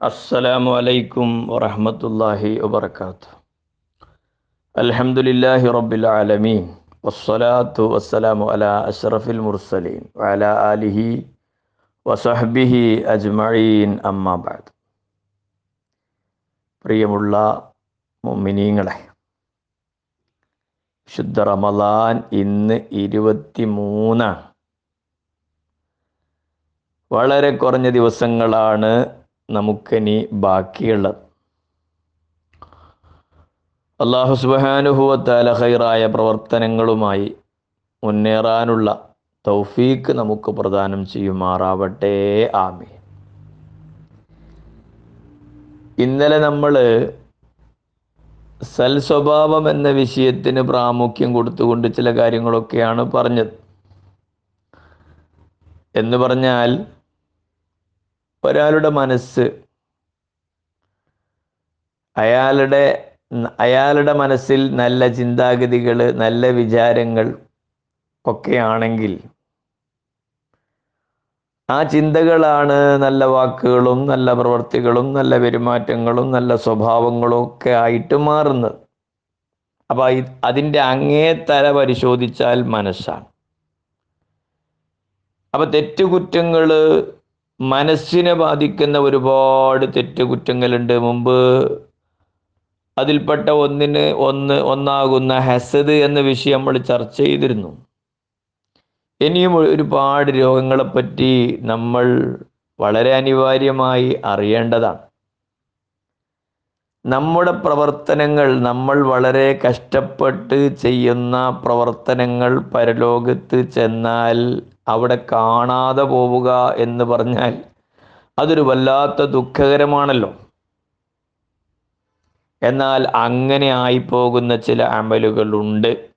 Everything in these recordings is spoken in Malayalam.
അസ്സലാമു അലൈക്കും വറഹമത്തല്ലാഹി വബർക്കാത്തു അൽഹംദുലില്ലാഹി റബ്ബിൽ ആലമീൻ. വസ്സലാത്തു വസ്സലാമു അലാ അഷ്റഫിൽ മുർസലീൻ. അല ആലിഹി വസഹ്ബിഹി അജ്മഈൻ. അമ്മാബാദ് പ്രിയമുള്ള മുമിനീങ്ങളെ ശുദ്ധ റമലാൻ ഇന്ന് ഇരുപത്തി മൂന്നാണ് വളരെ കുറഞ്ഞ ദിവസങ്ങളാണ് നമുക്കിനി ബാക്കിയുള്ളത്. അള്ളാഹു സുബാനുഭവത്താല ഹൈറായ പ്രവർത്തനങ്ങളുമായി മുന്നേറാനുള്ള തൗഫീക്ക് നമുക്ക് പ്രദാനം ചെയ്യുമാറാവട്ടെ. ആമി ഇന്നലെ നമ്മൾ സൽ സ്വഭാവം എന്ന വിഷയത്തിന് പ്രാമുഖ്യം കൊടുത്തുകൊണ്ട് ചില കാര്യങ്ങളൊക്കെയാണ് പറഞ്ഞത്. എന്ന് പറഞ്ഞാൽ ഒരാളുടെ മനസ്സ് അയാളുടെ അയാളുടെ മനസ്സിൽ നല്ല ചിന്താഗതികൾ നല്ല വിചാരങ്ങൾ ഒക്കെയാണെങ്കിൽ ആ ചിന്തകളാണ് നല്ല വാക്കുകളും നല്ല പ്രവർത്തികളും നല്ല പെരുമാറ്റങ്ങളും നല്ല സ്വഭാവങ്ങളും ഒക്കെ ആയിട്ട് മാറുന്നത്. അപ്പൊ അതിന്റെ അങ്ങേ തല പരിശോധിച്ചാൽ മനസ്സാണ്. അപ്പൊ തെറ്റുകുറ്റങ്ങൾ മനസ്സിനെ ബാധിക്കുന്ന ഒരുപാട് തെറ്റുകുറ്റങ്ങളുണ്ട്. മുമ്പ് അതിൽപ്പെട്ട ഒന്നിന് ഒന്ന് ഒന്നാകുന്ന ഹസദ് എന്ന വിഷയം നമ്മൾ ചർച്ച ചെയ്തിരുന്നു. ഇനിയും ഒരുപാട് രോഗങ്ങളെപ്പറ്റി നമ്മൾ വളരെ അനിവാര്യമായി അറിയേണ്ടതാണ്. നമ്മുടെ പ്രവർത്തനങ്ങൾ നമ്മൾ വളരെ കഷ്ടപ്പെട്ട് ചെയ്യുന്ന പ്രവർത്തനങ്ങൾ പരലോകത്ത് ചെന്നാൽ അവിടെ കാണാതെ പോവുക എന്ന് പറഞ്ഞാൽ അതൊരു വല്ലാത്ത ദുഃഖകരമാണല്ലോ. എന്നാൽ അങ്ങനെ ആയിപ്പോകുന്ന ചില അമലുകളുണ്ട്.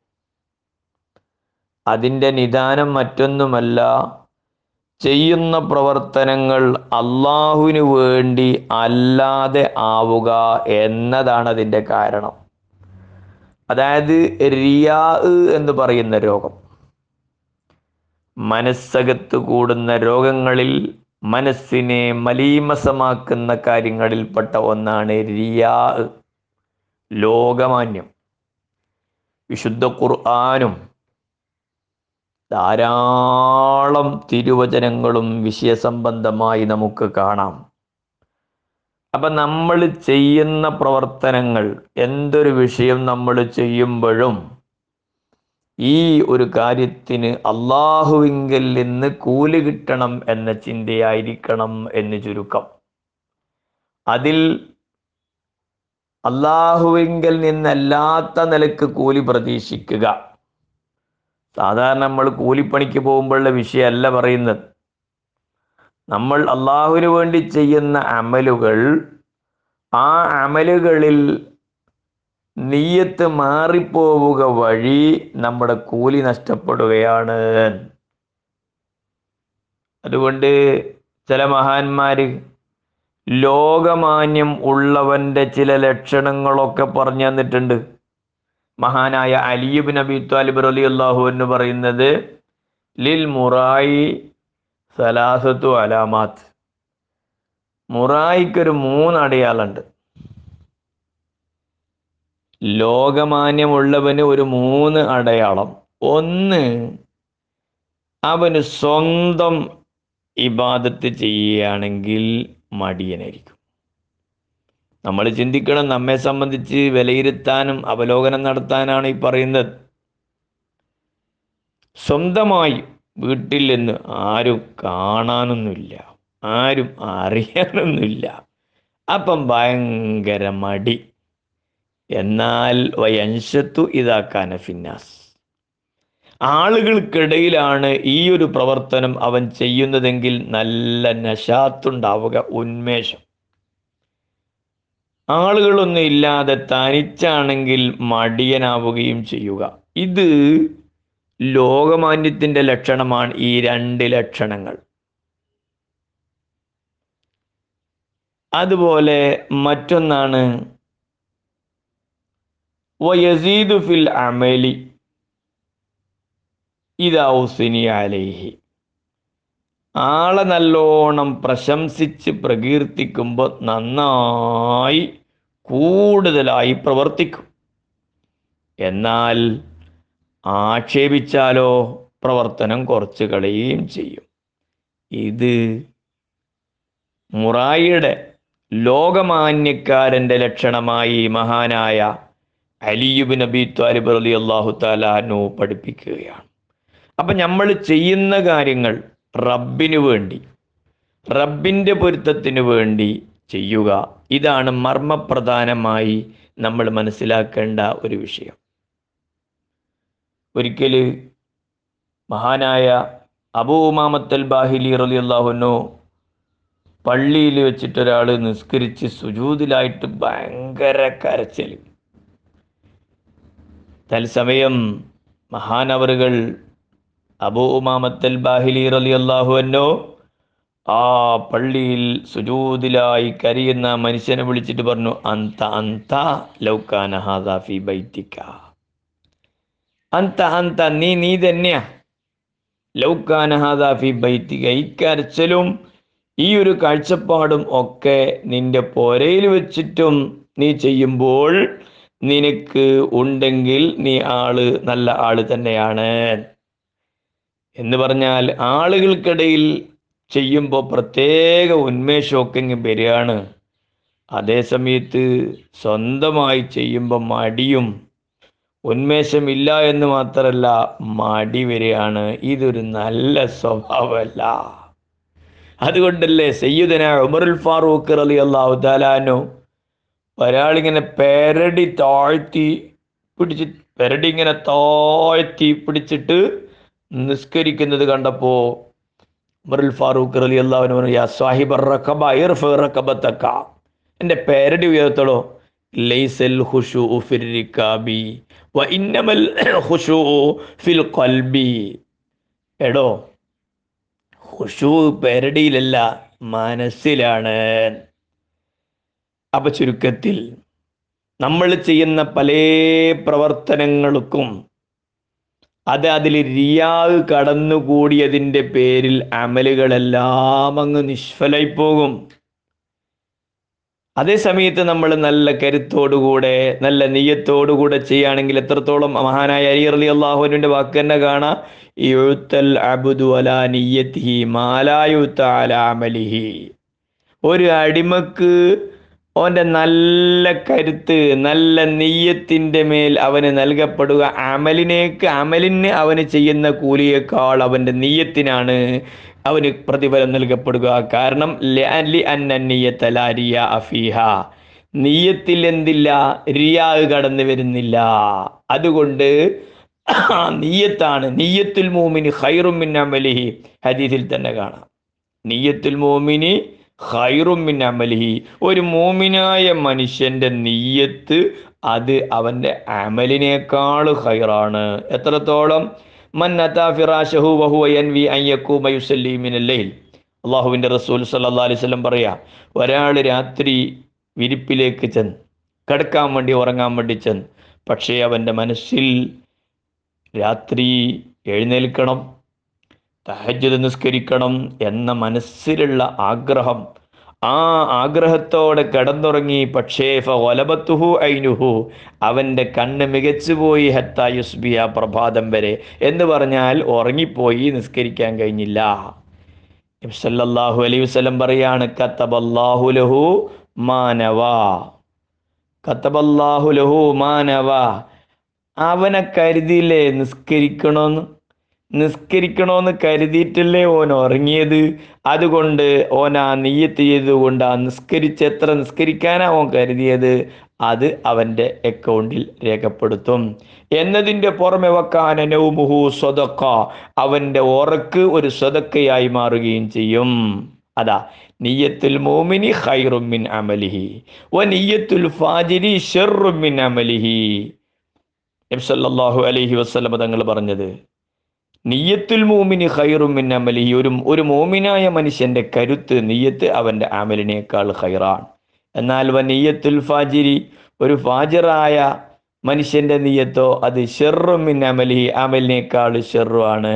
അതിന്റെ നിദാനം മറ്റൊന്നുമല്ല ചെയ്യുന്ന പ്രവർത്തനങ്ങൾ അള്ളാഹുവിന് വേണ്ടി അല്ലാതെ ആവുക എന്നതാണ് അതിന്റെ കാരണം. അതായത് റിയാ എന്ന് പറയുന്ന രോഗം. മനസ്സകത്ത് കൂടുന്ന രോഗങ്ങളിൽ മനസ്സിനെ മലീമസമാക്കുന്ന കാര്യങ്ങളിൽപ്പെട്ട ഒന്നാണ് റിയാ ലോകമാന്യം. വിശുദ്ധ ഖുർആാനും ധാരാളം തിരുവചനങ്ങളും വിഷയസംബന്ധമായി നമുക്ക് കാണാം. അപ്പൊ നമ്മൾ ചെയ്യുന്ന പ്രവർത്തനങ്ങൾ എന്തൊരു വിഷയം നമ്മൾ ചെയ്യുമ്പോഴും ഈ ഒരു കാര്യത്തിന് അള്ളാഹുവിങ്കിൽ നിന്ന് കൂലി കിട്ടണം എന്ന ചിന്തയായിരിക്കണം എന്ന് ചുരുക്കം. അതിൽ അള്ളാഹുവിങ്കിൽ നിന്നല്ലാത്ത നിലയ്ക്ക് കൂലി പ്രതീക്ഷിക്കുക. സാധാരണ നമ്മൾ കൂലിപ്പണിക്ക് പോകുമ്പോഴുള്ള വിഷയമല്ല പറയുന്നത്. നമ്മൾ അള്ളാഹുവിന് വേണ്ടി ചെയ്യുന്ന അമലുകൾ ആ അമലുകളിൽ നീയത്ത് മാറിപ്പോവുക വഴി നമ്മുടെ കൂലി നഷ്ടപ്പെടുകയാണ്. അതുകൊണ്ട് ചില മഹാന്മാര് ലോകമാന്യം ഉള്ളവന്റെ ചില ലക്ഷണങ്ങളൊക്കെ പറഞ്ഞു തന്നിട്ടുണ്ട്. മഹാനായ അലിയുബ് നബി താലിബ് അലി അള്ളാഹു എന്ന് പറയുന്നത് ലിൽ മുറായി സലാസത്തു അലാമാത്ത്. മുറായിക്കൊരു മൂന്ന് അടയാളുണ്ട് ലോകമാന്യമുള്ളവന് ഒരു മൂന്ന് അടയാളം. ഒന്ന് അവന് സ്വന്തം ഇബാദത്ത് ചെയ്യുകയാണെങ്കിൽ മടിയനായിരിക്കും. നമ്മൾ ചിന്തിക്കണം നമ്മെ സംബന്ധിച്ച് വിലയിരുത്താനും അവലോകനം നടത്താനാണ് ഈ പറയുന്നത്. സ്വന്തമായി വീട്ടിൽ നിന്ന് ആരും കാണാനൊന്നുമില്ല ആരും അറിയാനൊന്നുമില്ല. അപ്പം ഭയങ്കര മടി. എന്നാൽ വയൻഷത്തു ഇതാക്കാന ഫിന്നാസ്. ആളുകൾക്കിടയിലാണ് ഈ ഒരു പ്രവർത്തനം അവൻ ചെയ്യുന്നതെങ്കിൽ നല്ല നശാത്തുണ്ടാവുക ഉന്മേഷം. ആളുകളൊന്നും ഇല്ലാതെ തനിച്ചാണെങ്കിൽ മടിയനാവുകയും ചെയ്യുക. ഇത് ലോകമാന്യത്തിന്റെ ലക്ഷണമാണ് ഈ രണ്ട് ലക്ഷണങ്ങൾ. അതുപോലെ മറ്റൊന്നാണ് വയസീദു ഫിൽ അമലി ഇതാവുസിനി അലേഹി. ആളെ നല്ലോണം പ്രശംസിച്ച് പ്രകീർത്തിക്കുമ്പോൾ നന്നായി കൂടുതലായി പ്രവർത്തിക്കും. എന്നാൽ ആക്ഷേപിച്ചാലോ പ്രവർത്തനം കുറച്ച് കളയുകയും ചെയ്യും. ഇത് മുറായിയുടെ ലോകമാന്യക്കാരന്റെ ലക്ഷണമായി മഹാനായ അലിയുബ് നബി ത്വാലിബ് അലി അള്ളാഹു താലാനു പഠിപ്പിക്കുകയാണ്. അപ്പം നമ്മൾ ചെയ്യുന്ന കാര്യങ്ങൾ റബ്ബിനു വേണ്ടി റബ്ബിന്റെ പൊരുത്തത്തിന് വേണ്ടി ചെയ്യുക. ഇതാണ് മർമ്മപ്രധാനമായി നമ്മൾ മനസ്സിലാക്കേണ്ട ഒരു വിഷയം. ഒരിക്കൽ മഹാനായ അബൂ ഉമാമത്തൽ ബാഹിലി റലി അള്ളാഹുനു പള്ളിയിൽ വെച്ചിട്ടൊരാൾ നിസ്കരിച്ച് സുജൂതിലായിട്ട് ഭയങ്കര കരച്ചിൽ തത്സമയം മഹാനവറുകൾ അബൂ ഉമാമത്തൽ ബാഹിലി റലി അള്ളാഹുവന്നോ ആ പള്ളിയിൽ സുജൂതിലായി കരയുന്ന മനുഷ്യനെ വിളിച്ചിട്ട് പറഞ്ഞു അന്ത അന്ത ലൗക്കാന ഹാദാഫി ബൈത്തിക്ക. അന്ത അന്ത നീ നീ തന്നെയാ. ലൗക്കാന ഹാദാഫി ബൈത്തിക ഈ ഈ ഒരു കാഴ്ചപ്പാടും ഒക്കെ നിന്റെ പോരയിൽ വെച്ചിട്ടും നീ ചെയ്യുമ്പോൾ നിനക്ക് ഉണ്ടെങ്കിൽ നീ ആൾ നല്ല ആൾ തന്നെയാണ്. എന്ന് പറഞ്ഞാൽ ആളുകൾക്കിടയിൽ ചെയ്യുമ്പോൾ പ്രത്യേക ഉന്മേഷമൊക്കെ ഇങ്ങ് വരികയാണ്. അതേ സമയത്ത് സ്വന്തമായി ചെയ്യുമ്പോൾ മടിയും ഉന്മേഷമില്ല എന്ന് മാത്രമല്ല മടി വരികയാണ്. ഇതൊരു നല്ല സ്വഭാവമല്ല. അതുകൊണ്ടല്ലേ സയ്യിദന ഉമറുൽ ഫാറൂഖ് അലി അള്ളാഹു ഒരാളിങ്ങനെ പെരടി താഴ്ത്തി പിടിച്ച് പെരടി ഇങ്ങനെ താഴ്ത്തി പിടിച്ചിട്ട് നിസ്കരിക്കുന്നത് കണ്ടപ്പോൾ ഉമറുൽ ഫാറൂഖ് അലി അള്ളാഹുവിന് പറഞ്ഞു യാ സാഹിബ് റക്കബത്തക്ക എന്റെ പേരടി ഉയർത്തളോ ലൈസൽ വ ഫിൽ ഖൽബി. എടോ ഹുഷു പേരടിയിലല്ല മനസ്സിലാണ്. അപ്പൊ ചുരുക്കത്തിൽ നമ്മൾ ചെയ്യുന്ന പല പ്രവർത്തനങ്ങൾക്കും അത് അതിൽ റിയാവ് കടന്നുകൂടിയതിന്റെ പേരിൽ അമലുകളെല്ലാം അങ്ങ് നിഷ്ഫലായി പോകും അതേ സമയത്ത് നമ്മൾ നല്ല കരുത്തോടുകൂടെ നല്ല നെയ്യത്തോടുകൂടെ ചെയ്യുകയാണെങ്കിൽ എത്രത്തോളം മഹാനായ അലി അലി അള്ളാഹുവിന്റെ വാക്ക് തന്നെ കാണാം. ഒരു അടിമക്ക് അവന്റെ നല്ല കരുത്ത് നല്ല നെയ്യത്തിന്റെ മേൽ അവന് നൽകപ്പെടുക. അമലിനേക്ക് അമലിന് അവന് ചെയ്യുന്ന കൂലിയേക്കാൾ അവന്റെ നെയ്യത്തിനാണ് അവന് പ്രതിഫലം നൽകപ്പെടുക. കാരണം അഫീഹ. നീയത്തിൽ എന്തില്ല? റിയാവ് കടന്നു വരുന്നില്ല. അതുകൊണ്ട് നീയത്താണ് നീയത്തുൽ മോമിന് ഹൈറുമിൻ അമലിഹി. ഹദീസിൽ തന്നെ കാണാം. നീയത്തുൽ മോമിനി ഖൈറുമിൻ അമലിഹി. ഒരു മോമിനായ മനുഷ്യന്റെ നീയത്ത് അത് അവന്റെ അമലിനേക്കാൾ ഖൈറാണ്. എത്രത്തോളം? അള്ളാഹുവിന്റെ റസൂൽ സല്ലാ അലൈഹി വസല്ലം പറയാ ഒരാൾ രാത്രി വിരിപ്പിലേക്ക് ചെന്ന് കിടക്കാൻ വേണ്ടി ഉറങ്ങാൻ വേണ്ടി ചെന്ന് പക്ഷേ അവന്റെ മനസ്സിൽ രാത്രി എഴുന്നേൽക്കണം. തഹജ്ജുദ് നിസ്കരിക്കണം എന്ന മനസ്സിലുള്ള ആഗ്രഹം. ആ ആഗ്രഹത്തോടെ കടന്നുറങ്ങി പക്ഷേ ഫലബത്തുഹു ഐനുഹു അവന്റെ കണ്ണ് മികച്ചുപോയി ഹത്ത യുസ്ബിയ പ്രഭാതം വരെ. എന്ന് പറഞ്ഞാൽ ഉറങ്ങിപ്പോയി നിസ്കരിക്കാൻ കഴിഞ്ഞില്ല. സല്ലല്ലാഹു അലൈഹി വസല്ലം പറയാണ് കത്തബല്ലാഹു ലഹു മാനവ കത്തബല്ലാഹു ലഹു മാനവ അവനെ കരുതിയില്ലേ നിസ്കരിക്കണമെന്ന് നിസ്കരിക്കണമെന്ന് കരുതിയിട്ടല്ലേ ഓൻ ഉറങ്ങിയത്? അതുകൊണ്ട് ഓൻ ആ നെയ്യത്ത് ചെയ്തുകൊണ്ട് ആ നിസ്കരിച്ച് എത്ര നിസ്കരിക്കാനാ ഓൻ കരുതിയത്? അത് അവന്റെ അക്കൗണ്ടിൽ രേഖപ്പെടുത്തും. എന്നതിന്റെ പുറമെ വെക്കാൻ നൗമുഹു സ്വതക്ക അവന്റെ ഉറക്ക് ഒരു സ്വതക്കയായി മാറുകയും ചെയ്യും. അതാ നിയ്യത്തുൽ മോമിനി ഹൈറുമിൻ അമലിഹി. വ നിയ്യത്തുൽ ഫാജിരി ഷെറുമിൻ അമലിഹി. നബ്സല്ലാഹു അലൈഹി വസ്ലമ തങ്ങൾ പറഞ്ഞത് നിയ്യത്തുൽ മോമിന് ഖൈറുമിൻ അമലി. ഒരു ഒരു മോമിനായ മനുഷ്യന്റെ കരുത്ത് നിയ്യത്ത് അവന്റെ അമലിനേക്കാൾ ഹൈറാണ് എന്നാൽ വ നിയ്യത്തുൽ ഫാജിരി ഒരു ഫാജിറായ മനുഷ്യന്റെ നിയ്യത്തോ അത് ഷെറുമിൻ അമലി അമലിനേക്കാൾ ഷെറുവാണ്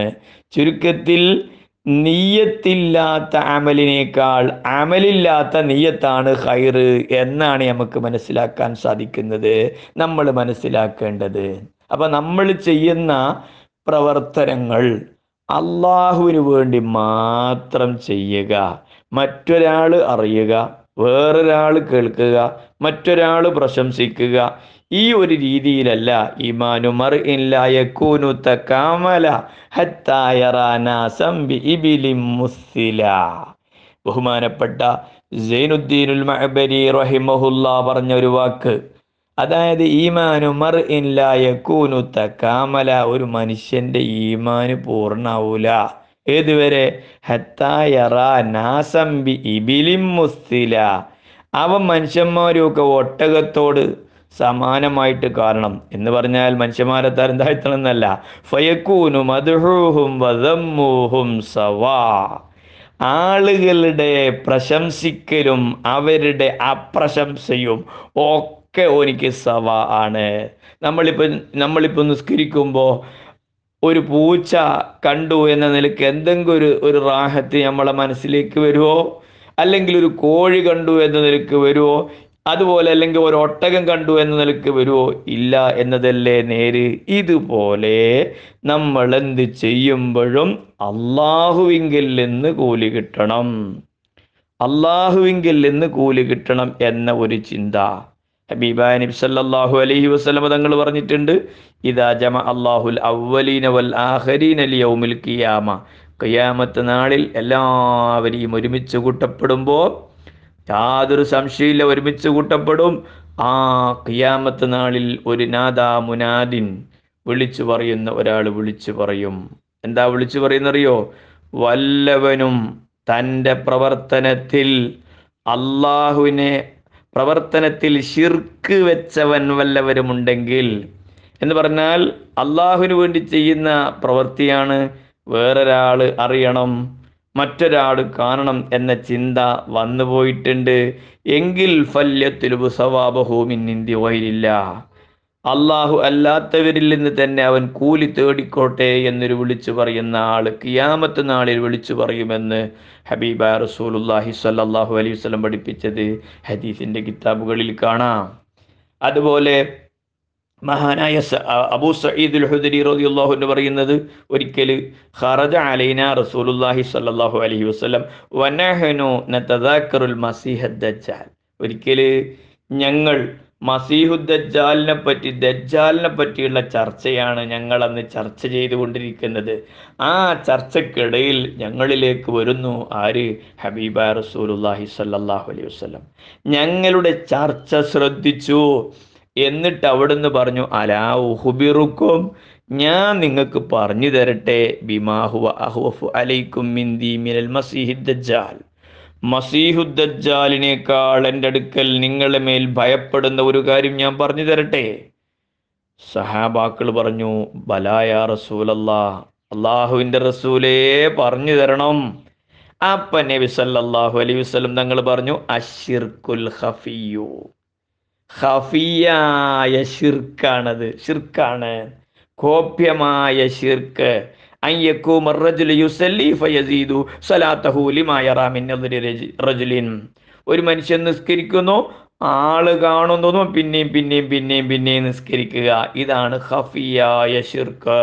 ചുരുക്കത്തിൽ നീയത്തില്ലാത്ത അമലിനേക്കാൾ അമലില്ലാത്ത നീയത്താണ് ഹൈറ് എന്നാണ് നമുക്ക് മനസ്സിലാക്കാൻ സാധിക്കുന്നത്. നമ്മൾ മനസ്സിലാക്കേണ്ടത്. അപ്പൊ നമ്മൾ ചെയ്യുന്ന പ്രവർത്തനങ്ങൾ അള്ളാഹുവിന് വേണ്ടി മാത്രം ചെയ്യുക. മറ്റൊരാൾ അറിയുക വേറൊരാൾ കേൾക്കുക മറ്റൊരാൾ പ്രശംസിക്കുക. ഈ ഒരു രീതിയിലല്ല ഈമാനുമർ ഇല്ലായക്കൂനു തക്കാമല മുസ്സില ബഹുമാനപ്പെട്ട സൈനുദ്ദീനുൽ മഹബരി റഹിമഹുല്ല പറഞ്ഞ ഒരു വാക്ക് അതായത് ഈമാനു മർ ഇല്ലായക്കൂനു തക്കാമല ഒരു മനുഷ്യന്റെ ഈമാന് പൂർണാവൂല. ഏതുവരെ? നാസംബി ഇബിലിം മുസ്തില. അവ മനുഷ്യന്മാരൊക്കെ ഒട്ടകത്തോട് സമാനമായിട്ട് കാരണം എന്ന് പറഞ്ഞാൽ മനുഷ്യന്മാരെ തരം താഴ്ത്തണമെന്നല്ല. ഫയക്കൂനു മധുഹും വധമ്മൂഹും സവാ. ആളുകളുടെ പ്രശംസിക്കലും അവരുടെ അപ്രശംസയും ഒക്കെ ഓനിക്ക് സവ ആണ്. നമ്മളിപ്പോൾ നമ്മളിപ്പോൾ നിസ്കരിക്കുമ്പോൾ ഒരു പൂച്ച കണ്ടു എന്ന നിലയ്ക്ക് എന്തെങ്കിലും ഒരു ഒരു റാഹത്ത് നമ്മളെ മനസ്സിലേക്ക് വരുമോ അല്ലെങ്കിൽ ഒരു കോഴി കണ്ടു എന്ന നിലയ്ക്ക് വരുമോ അതുപോലെ അല്ലെങ്കിൽ ഒരു ഒട്ടകം കണ്ടു എന്ന നിലയ്ക്ക് വരുമോ ഇല്ല എന്നതല്ലേ നേര്. ഇതുപോലെ നമ്മൾ എന്ത് ചെയ്യുമ്പോഴും അള്ളാഹുവിങ്കിൽ നിന്ന് കൂലി കിട്ടണം. അള്ളാഹുവിങ്കിൽ നിന്ന് കൂലി കിട്ടണം എന്ന ഒരു ചിന്ത. ഹബീബായ സല്ലല്ലാഹു അലൈഹി വസല്ലം തങ്ങൾ പറഞ്ഞിട്ടുണ്ട് ഇദാ ജമ അല്ലാഹുൽ അവ്വലീന വൽ ആഖരീന ലിയൗമിൽ ഖിയാമ. ഖിയാമത്ത് നാളിൽ എല്ലാവരെയും ഒരുമിച്ച് കൂട്ടപ്പെടുമ്പോൾ യാതൊരു സംശയമില്ല ഒരുമിച്ച് കൂട്ടപ്പെടും. ആ ഖിയാമത്ത് നാളിൽ ഒരു നാദാ മുനാദിൻ വിളിച്ചു പറയുന്ന ഒരാൾ വിളിച്ചു പറയും. എന്താ വിളിച്ചു പറയുന്നറിയോ? വല്ലവനും തന്റെ പ്രവർത്തനത്തിൽ അള്ളാഹുവിനെ പ്രവർത്തനത്തിൽ ശിർക്ക് വെച്ചവൻ വല്ലവരുമുണ്ടെങ്കിൽ എന്ന് പറഞ്ഞാൽ അള്ളാഹുവിന് വേണ്ടി ചെയ്യുന്ന പ്രവൃത്തിയാണ് വേറൊരാൾ അറിയണം മറ്റൊരാൾ കാണണം എന്ന ചിന്ത വന്നു പോയിട്ടുണ്ട് എങ്കിൽ ഫല്യത്തിലുബു ഇന്ത്യ വൈരില്ല അള്ളാഹു അല്ലാത്തവരിൽ നിന്ന് തന്നെ അവൻ കൂലി തേടിക്കോട്ടെ എന്നൊരു വിളിച്ചു പറയുന്ന ആൾ കിയാമത്ത് നാളിൽ വിളിച്ചു പറയുമെന്ന് ഹബീബ റസൂലുല്ലാഹി സ്വല്ലല്ലാഹു അലൈഹി വസല്ലം പഠിപ്പിച്ചത് ഹദീസിന്റെ കിതാബുകളിൽ കാണാം. അതുപോലെ മഹാനായ അബൂ സഈദുൽ ഹുദരി റളിയല്ലാഹു അൻഹു പറയുന്നത് ഒരിക്കൽ ഖറജ അലൈന റസൂലുള്ളാഹി സ്വല്ലല്ലാഹു അലൈഹി വസല്ലം വനഹനു നതദാക്കറുൽ മസീഹദ് ദജ്ജാൽ. ഒരിക്കൽ ഞങ്ങൾ മസീഹുദ്ദജാലിനെ പറ്റി ദജ്ജാലിനെ പറ്റിയുള്ള ചർച്ചയാണ് ഞങ്ങൾ അന്ന് ചർച്ച ചെയ്തുകൊണ്ടിരിക്കുന്നത്. ആ ചർച്ചക്കിടയിൽ ഞങ്ങളിലേക്ക് വരുന്നു ആര്? ഹബീബ റസൂലുള്ളാഹി സല്ലാഹു അലൈഹി വസല്ലം. ഞങ്ങളുടെ ചർച്ച ശ്രദ്ധിച്ചു എന്നിട്ട് അവിടുന്ന് പറഞ്ഞു അലാ ഉഹുബിറുക്കും ഞാൻ നിങ്ങൾക്ക് പറഞ്ഞു തരട്ടെ ബിമാഹുവ അഹ്വഫു അലൈക്കും മിന്ദി മിനൽ മസീഹിദ് ദജ്ജാൽ മസീഹുദ്ദജാലിനേക്കാൾ എന്റെ അടുക്കൽ നിങ്ങളെ മേൽ ഭയപ്പെടുന്ന ഒരു കാര്യം ഞാൻ പറഞ്ഞു തരട്ടെ? സഹാബാക്കൾ പറഞ്ഞു ബലായ റസൂലല്ലാ അള്ളാഹുവിന്റെ റസൂലേ പറഞ്ഞു തരണം. അപ്പ നബി സല്ലല്ലാഹു അലൈഹി വസല്ലം തങ്ങൾ പറഞ്ഞു അഷിർക്കുൽ ഖഫിയു ഹഫിയായ ഷിർക്കാണത് ഷിർക്കാണ് കോപ്യമായ ഷിർക്ക് ഒരു മനുഷ്യൻ നിസ്കരിക്കുന്നു ആൾ കാണുന്നതും പിന്നെയും പിന്നെയും പിന്നെയും പിന്നെയും നിസ്കരിക്കുക. ഇതാണ് ഖഫിയായ ഷിർക്ക്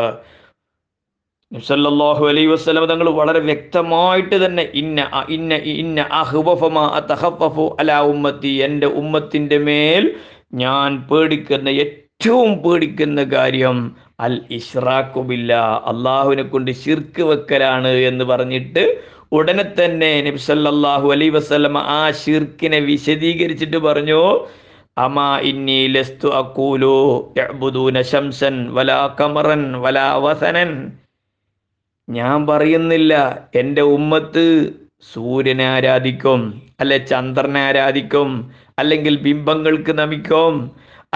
സല്ലല്ലാഹു അലൈഹി വസല്ലം തങ്ങൾ വളരെ വ്യക്തമായിട്ട് തന്നെ ഇന്ന ഇന്ന ഇന്ന അഹ്വഫമാ അതഖഫഫു അലാ ഉമ്മത്തി എന്റെ ഉമ്മത്തിന്റെ മേൽ ഞാൻ പേടിക്കുന്ന ഏറ്റവും പേടിക്കുന്ന കാര്യം അൽ ഇഷ്റാഖുബില്ല അള്ളാഹുവിനെ കൊണ്ട് ശിർക്ക് വെക്കലാണ് എന്ന് പറഞ്ഞിട്ട് ഉടനെ തന്നെ നബി സല്ലല്ലാഹു അലൈഹി വസല്ലം ആ ഷിർക്കിനെ വിശദീകരിച്ചിട്ട് പറഞ്ഞു അമാ ഇന്നി ലസ്തു യഅ്ബുദൂന ശംസൻ വലാ കമറൻ വലാ വസനൻ. ഞാൻ പറയുന്നില്ല എന്റെ ഉമ്മത്ത് സൂര്യനെ ആരാധിക്കും അല്ലെ ചന്ദ്രനെ ആരാധിക്കും അല്ലെങ്കിൽ ബിംബങ്ങൾക്ക് നമിക്കും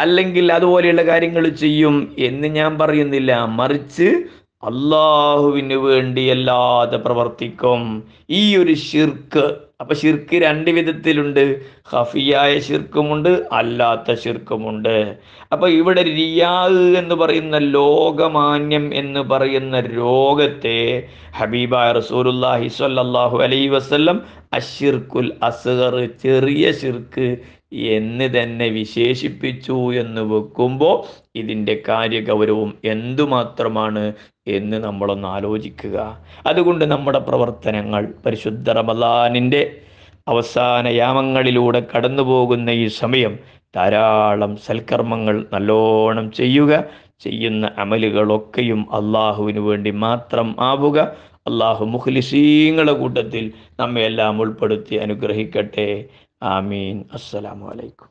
അല്ലെങ്കിൽ അതുപോലെയുള്ള കാര്യങ്ങൾ ചെയ്യും എന്ന് ഞാൻ പറയുന്നില്ല. മറിച്ച് അള്ളാഹുവിന് വേണ്ടി അല്ലാതെ പ്രവർത്തിക്കും. ഈ ഒരു ഷിർക്ക് അപ്പൊ ഷിർക്ക് രണ്ട് വിധത്തിലുണ്ട്. ഹഫിയായ ഷിർക്കുമുണ്ട് അല്ലാത്ത ഷിർക്കുമുണ്ട് അപ്പൊ ഇവിടെ റിയാ എന്ന് പറയുന്ന ലോകമാന്യം എന്ന് പറയുന്ന രോഗത്തെ ഹബീബായ റസൂലുല്ലാഹി സ്വല്ലല്ലാഹു അലൈഹി വസല്ലം അഷിർക്കുൽ അസ്ഗർ ചെറിയ ഷിർക്ക് എന്ന് തന്നെ വിശേഷിപ്പിച്ചു എന്ന് വെക്കുമ്പോൾ ഇതിന്റെ കാര്യഗൗരവം എന്തുമാത്രമാണ് എന്ന് നമ്മളൊന്ന് ആലോചിക്കുക. അതുകൊണ്ട് നമ്മുടെ പ്രവർത്തനങ്ങൾ പരിശുദ്ധ റമദാനിന്റെ അവസാന യാമങ്ങളിലൂടെ കടന്നു പോകുന്ന ഈ സമയം ധാരാളം സൽക്കർമ്മങ്ങൾ നല്ലോണം ചെയ്യുക ചെയ്യുന്ന അമലുകളൊക്കെയും അള്ളാഹുവിന് വേണ്ടി മാത്രം ആവുക. അള്ളാഹു മുഖ്ലിസീങ്ങളുടെ കൂട്ടത്തിൽ നമ്മെ എല്ലാം ഉൾപ്പെടുത്തി അനുഗ്രഹിക്കട്ടെ. ആമീൻ അസ്സലാമു അലൈക്കും